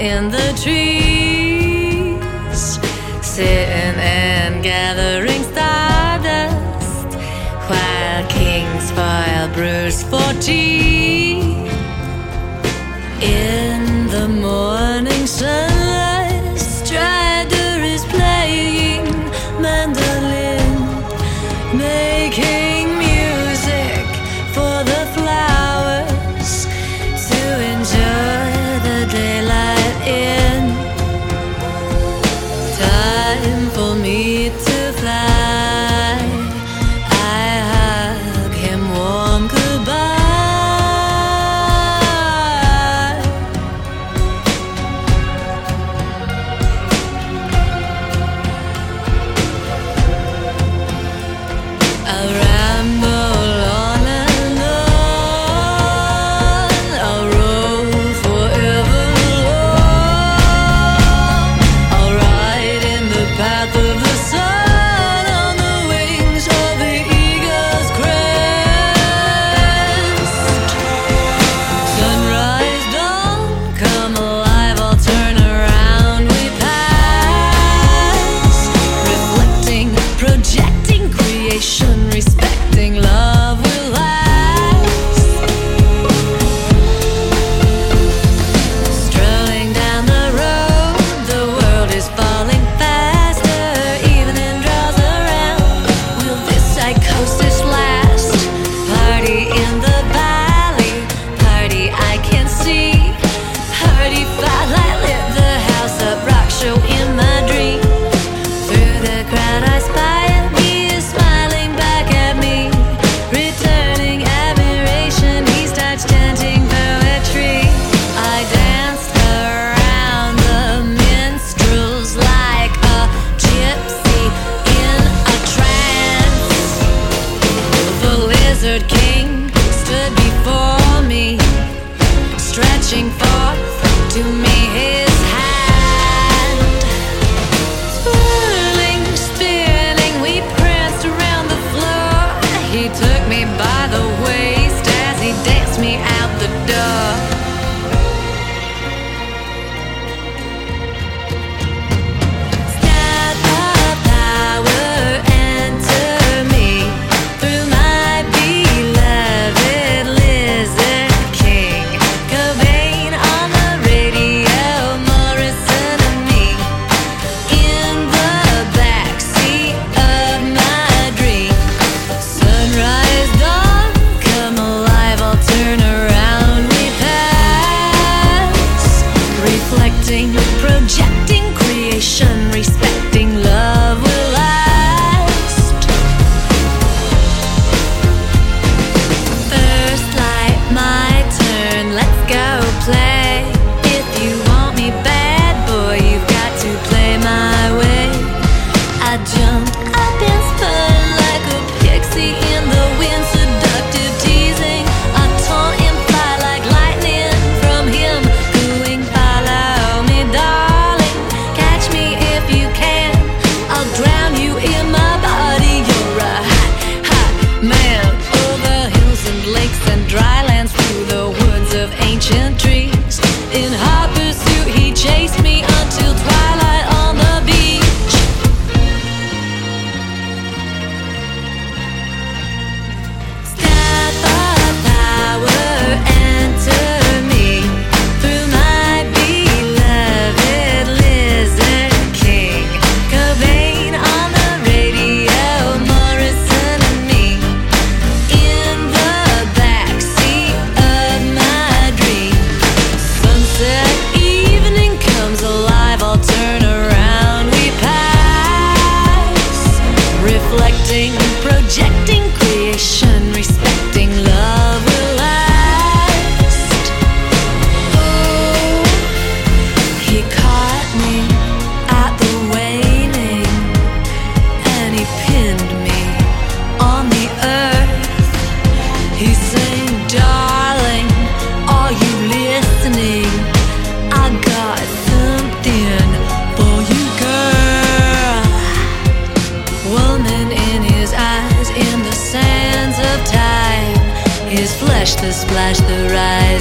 in the trees, sitting and gathering stardust, while kings file brews for tea. In the morning sunlight, Strider is playing mandolin. projecting creation, respecting. attention comes along. splash the splash the rise.